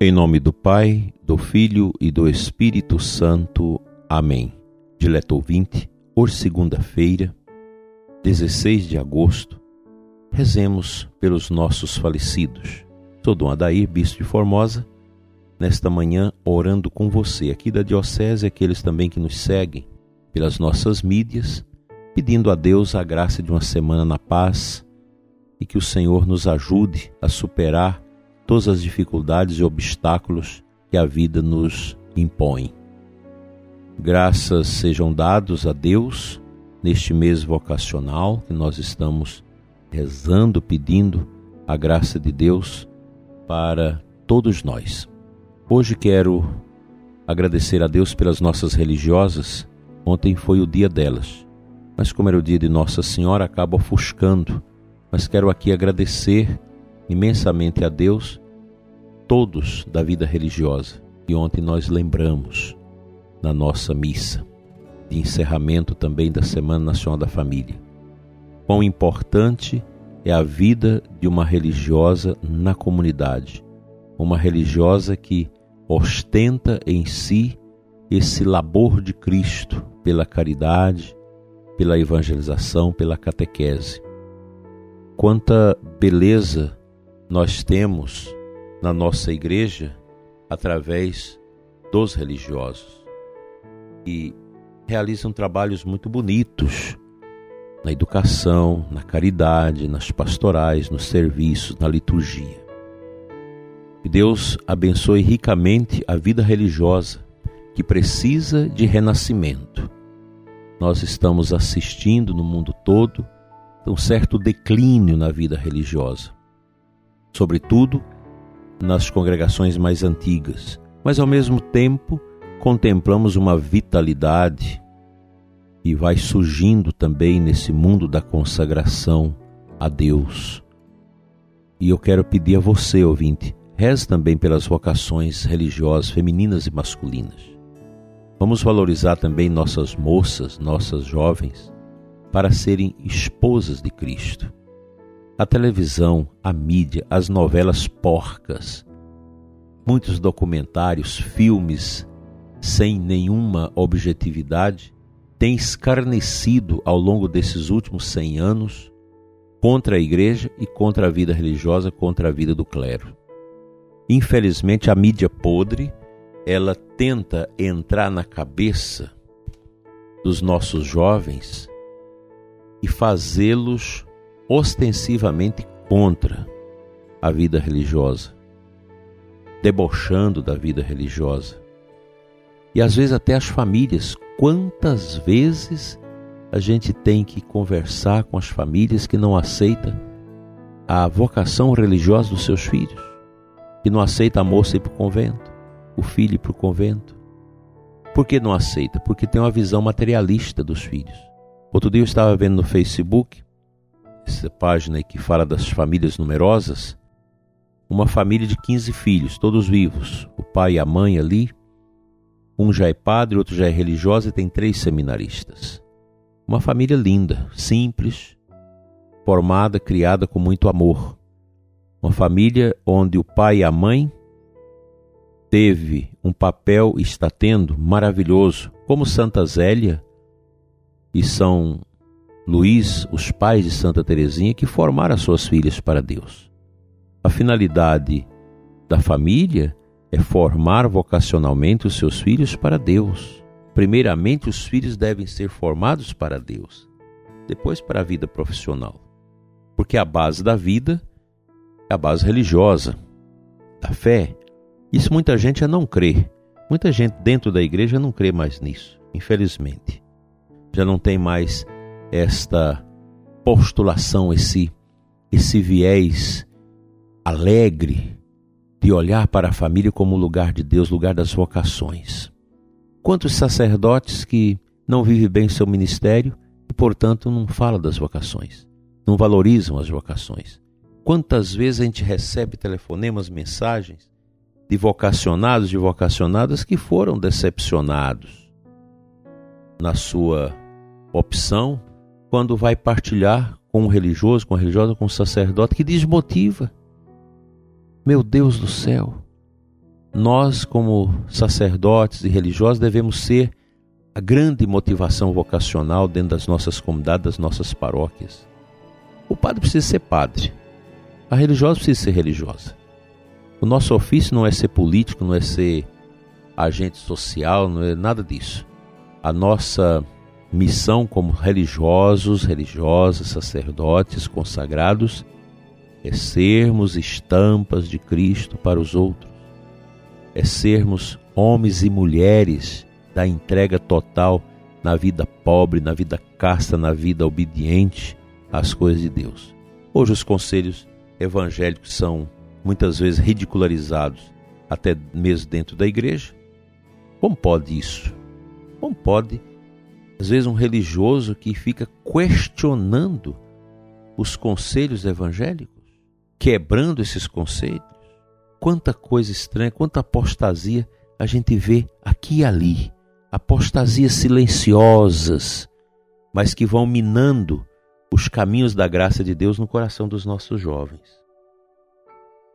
Em nome do Pai, do Filho e do Espírito Santo. Amém. Dileto ouvinte, hoje segunda-feira, 16 de agosto, rezemos pelos nossos falecidos. Sou Dom Adair, Bispo de Formosa, nesta manhã orando com você aqui da Diocese, aqueles também que nos seguem pelas nossas mídias, pedindo a Deus a graça de uma semana na paz e que o Senhor nos ajude a superar todas as dificuldades e obstáculos que a vida nos impõe. Graças sejam dados a Deus neste mês vocacional que nós estamos rezando, pedindo a graça de Deus para todos nós. Hoje quero agradecer a Deus pelas nossas religiosas. Ontem foi o dia delas, mas como era o dia de Nossa Senhora, acaba ofuscando. Mas quero aqui agradecer imensamente a Deus todos da vida religiosa que ontem nós lembramos na nossa missa de encerramento também da Semana Nacional da Família. Quão importante é a vida de uma religiosa na comunidade, uma religiosa que ostenta em si esse labor de Cristo pela caridade, pela evangelização, pela catequese. Quanta beleza nós temos na nossa igreja através dos religiosos e realizam trabalhos muito bonitos na educação, na caridade, nas pastorais, nos serviços, na liturgia. Que Deus abençoe ricamente a vida religiosa que precisa de renascimento. Nós estamos assistindo no mundo todo um certo declínio na vida religiosa, sobretudo nas congregações mais antigas, mas ao mesmo tempo contemplamos uma vitalidade e vai surgindo também nesse mundo da consagração a Deus. E eu quero pedir a você, ouvinte, reze também pelas vocações religiosas femininas e masculinas. Vamos valorizar também nossas moças, nossas jovens, para serem esposas de Cristo. A televisão, a mídia, as novelas porcas, muitos documentários, filmes sem nenhuma objetividade têm escarnecido ao longo desses últimos 100 anos contra a igreja e contra a vida religiosa, contra a vida do clero. Infelizmente, a mídia podre, ela tenta entrar na cabeça dos nossos jovens e fazê-los ostensivamente contra a vida religiosa, debochando da vida religiosa. E às vezes até as famílias, quantas vezes a gente tem que conversar com as famílias que não aceitam a vocação religiosa dos seus filhos, que não aceita a moça ir para o convento, o filho ir para o convento. Por que não aceita? Porque tem uma visão materialista dos filhos. Outro dia eu estava vendo no Facebook essa página que fala das famílias numerosas, uma família de 15 filhos, todos vivos, o pai e a mãe ali, um já é padre, outro já é religioso e tem três seminaristas. Uma família linda, simples, formada, criada com muito amor. Uma família onde o pai e a mãe teve um papel está tendo maravilhoso, como Santa Zélia e São Luís, os pais de Santa Teresinha, que formaram as suas filhas para Deus. A finalidade da família é formar vocacionalmente os seus filhos para Deus. Primeiramente, os filhos devem ser formados para Deus, depois para a vida profissional. Porque a base da vida é a base religiosa, da fé. Isso muita gente já não crê. Muita gente dentro da igreja não crê mais nisso, infelizmente. Já não tem mais esta postulação, esse, esse viés alegre de olhar para a família como lugar de Deus, lugar das vocações. Quantos sacerdotes que não vivem bem seu ministério e, portanto, não falam das vocações, não valorizam as vocações. Quantas vezes a gente recebe telefonemas, mensagens de vocacionados e vocacionadas que foram decepcionados na sua opção quando vai partilhar com um religioso, com uma religiosa, com um sacerdote, que desmotiva. Meu Deus do céu, nós, como sacerdotes e religiosos, devemos ser a grande motivação vocacional dentro das nossas comunidades, das nossas paróquias. O padre precisa ser padre, a religiosa precisa ser religiosa. O nosso ofício não é ser político, não é ser agente social, não é nada disso. A nossa missão como religiosos, religiosas, sacerdotes, consagrados, é sermos estampas de Cristo para os outros, é sermos homens e mulheres da entrega total na vida pobre, na vida casta, na vida obediente às coisas de Deus. Hoje os conselhos evangélicos são muitas vezes ridicularizados, até mesmo dentro da igreja. Como pode isso? Como pode, às vezes, um religioso que fica questionando os conselhos evangélicos, quebrando esses conselhos? Quanta coisa estranha, quanta apostasia a gente vê aqui e ali apostasias silenciosas, mas que vão minando os caminhos da graça de Deus no coração dos nossos jovens.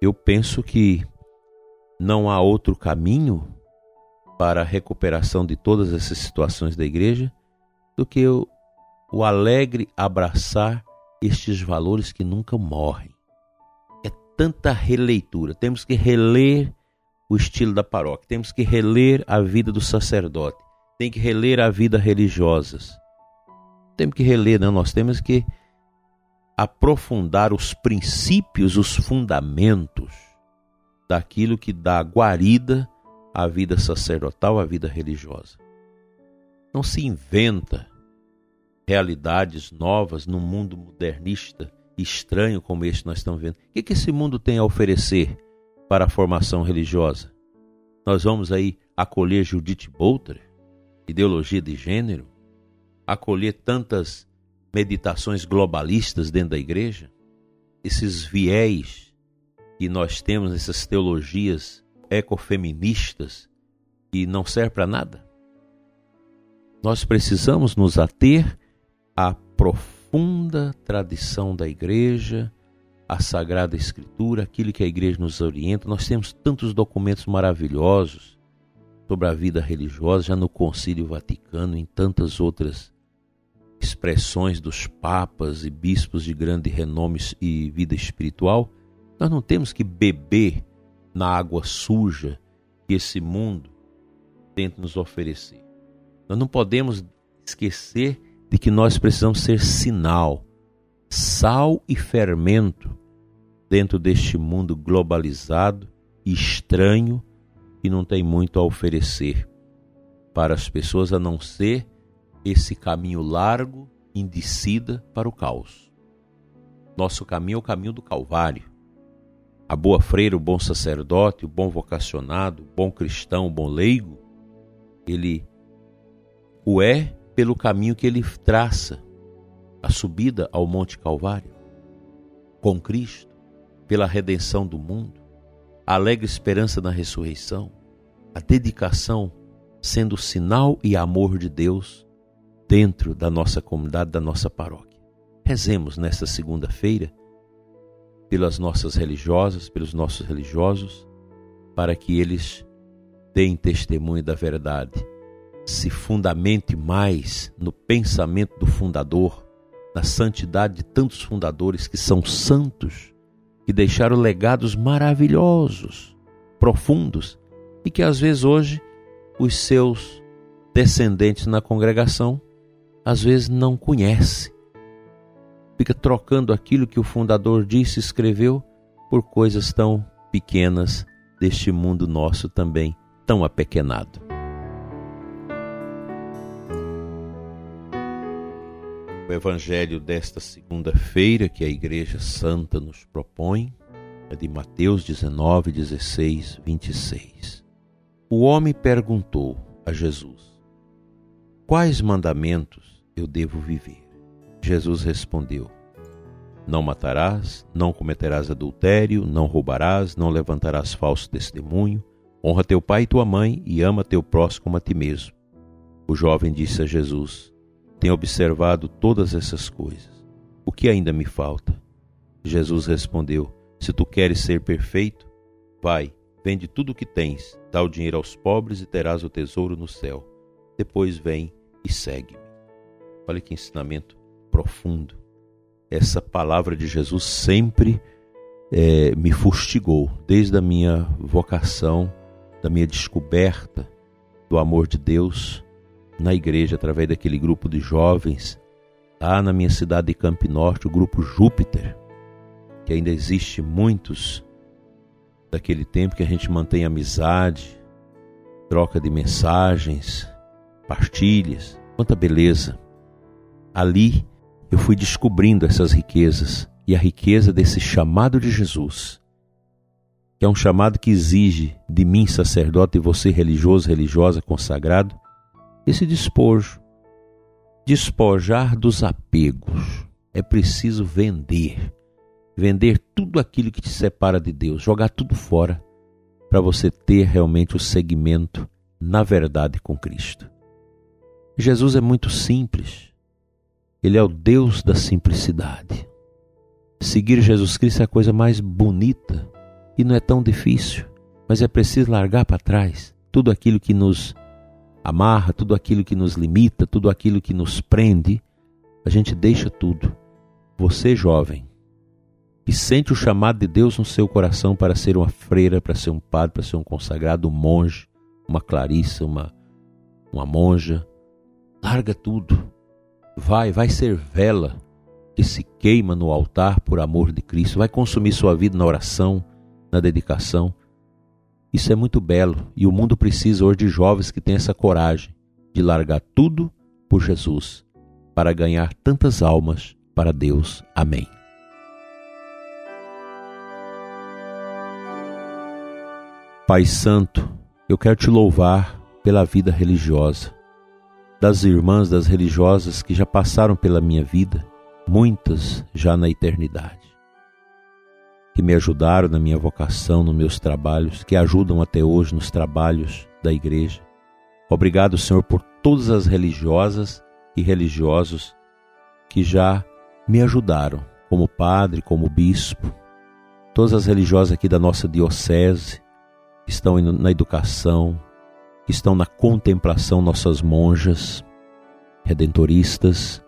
Eu penso que não há outro caminho para a recuperação de todas essas situações da igreja do que o, o alegre abraçar estes valores que nunca morrem. É tanta releitura, temos que reler o estilo da paróquia, temos que reler a vida do sacerdote, tem que reler a vida religiosas. Temos que reler, não, nós temos que aprofundar os princípios, os fundamentos daquilo que dá guarida à vida sacerdotal, à vida religiosa. Não se inventa realidades novas num mundo modernista estranho como este nós estamos vendo. O que, esse mundo tem a oferecer? para a formação religiosa. Nós vamos aí acolher Judith Butler, ideologia de gênero, acolher tantas meditações globalistas dentro da igreja, esses viés que nós temos, essas teologias ecofeministas que não servem para nada. Nós precisamos nos ater à profunda tradição da igreja, a Sagrada Escritura, aquilo que a igreja nos orienta. Nós temos tantos documentos maravilhosos sobre a vida religiosa, já no Concílio Vaticano, em tantas outras expressões dos papas e bispos de grande renome e vida espiritual. Nós não temos que beber na água suja que esse mundo tenta nos oferecer. Nós não podemos esquecer de que nós precisamos ser sinal, sal e fermento dentro deste mundo globalizado e estranho e não tem muito a oferecer para as pessoas a não ser esse caminho largo, indicida para o caos. Nosso caminho é o caminho do Calvário. A boa freira, o bom sacerdote, o bom vocacionado, o bom cristão, o bom leigo, ele o é pelo caminho que ele traça, a subida ao Monte Calvário, com Cristo pela redenção do mundo, a alegre esperança na ressurreição, a dedicação sendo sinal e amor de Deus dentro da nossa comunidade, da nossa paróquia. Rezemos nesta segunda-feira pelas nossas religiosas, pelos nossos religiosos, para que eles deem testemunho da verdade, se fundamente mais no pensamento do fundador, na santidade de tantos fundadores que são santos que deixaram legados maravilhosos, profundos, e que às vezes hoje os seus descendentes na congregação às vezes não conhecem. Fica trocando aquilo que o fundador disse e escreveu por coisas tão pequenas deste mundo nosso também tão apequenado. O evangelho desta segunda-feira que a Igreja Santa nos propõe é de Mateus 19, 16, 26. O homem perguntou a Jesus: Quais mandamentos eu devo viver? Jesus respondeu: Não matarás, não cometerás adultério, não roubarás, não levantarás falso testemunho, honra teu pai e tua mãe e ama teu próximo como a ti mesmo. O jovem disse a Jesus: tenho observado todas essas coisas. O que ainda me falta? Jesus respondeu: Se tu queres ser perfeito, vai, Vende tudo o que tens, dá o dinheiro aos pobres e terás o tesouro no céu. Depois vem e segue-me. Olha que ensinamento profundo. Essa palavra de Jesus sempre é, me fustigou, desde a minha vocação, da minha descoberta do amor de Deus na igreja, através daquele grupo de jovens, lá na minha cidade de Campo Norte, o grupo Júpiter, que ainda existe muitos daquele tempo que a gente mantém amizade, troca de mensagens, partilhas, quanta beleza. Ali eu fui descobrindo essas riquezas. E a riqueza desse chamado de Jesus, que é um chamado que exige de mim, sacerdote, e você, religioso, religiosa, consagrado, esse despojo. Despojar dos apegos. É preciso vender vender tudo aquilo que te separa de Deus, jogar tudo fora, para você ter realmente o segmento na verdade com Cristo. Jesus é muito simples. Ele é o Deus da simplicidade. Seguir Jesus Cristo é a coisa mais bonita e não é tão difícil, mas é preciso largar para trás tudo aquilo que nos amarra, tudo aquilo que nos limita, tudo aquilo que nos prende. A gente deixa tudo. Você, jovem, e sente o chamado de Deus no seu coração para ser uma freira, para ser um padre, para ser um consagrado, um monge, uma clarissa, uma, uma monja, larga tudo. Vai, vai ser vela que se queima no altar por amor de Cristo, vai consumir sua vida na oração, na dedicação. Isso é muito belo e o mundo precisa hoje de jovens que têm essa coragem de largar tudo por Jesus para ganhar tantas almas para Deus. Amém. Pai Santo, eu quero te louvar pela vida religiosa, das irmãs das religiosas que já passaram pela minha vida, muitas já na eternidade, que me ajudaram na minha vocação, nos meus trabalhos, que ajudam até hoje nos trabalhos da igreja. Obrigado, Senhor, por todas as religiosas e religiosos que já me ajudaram, como padre, como bispo, todas as religiosas aqui da nossa diocese, estão na educação, estão na contemplação nossas monjas redentoristas,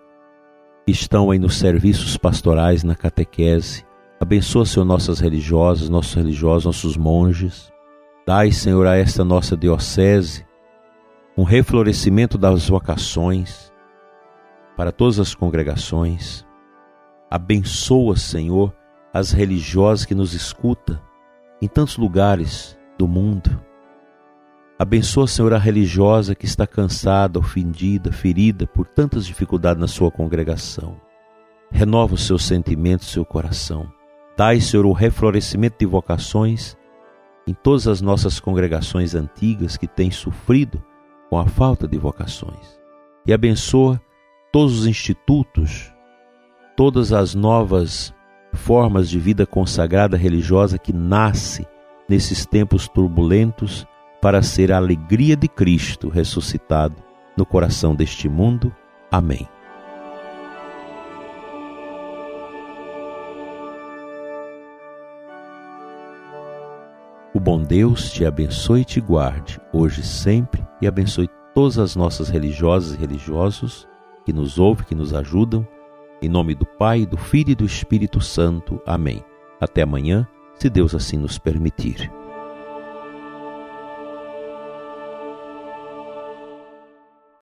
estão aí nos serviços pastorais, na catequese. Abençoa, Senhor, nossas religiosas, nossos religiosos, nossos monges. Dai, Senhor, a esta nossa diocese um reflorescimento das vocações para todas as congregações. Abençoa, Senhor, as religiosas que nos escutam em tantos lugares do mundo. Abençoa, Senhor, a religiosa que está cansada, ofendida, ferida por tantas dificuldades na sua congregação. Renova os seus sentimentos, seu coração. Dai, Senhor, o reflorescimento de vocações em todas as nossas congregações antigas que têm sofrido com a falta de vocações. E abençoa todos os institutos, todas as novas formas de vida consagrada religiosa que nasce nesses tempos turbulentos para ser a alegria de Cristo ressuscitado no coração deste mundo. Amém. Bom Deus te abençoe e te guarde, hoje e sempre, e abençoe todas as nossas religiosas e religiosos que nos ouvem, que nos ajudam. Em nome do Pai, do Filho e do Espírito Santo. Amém. Até amanhã se Deus assim nos permitir.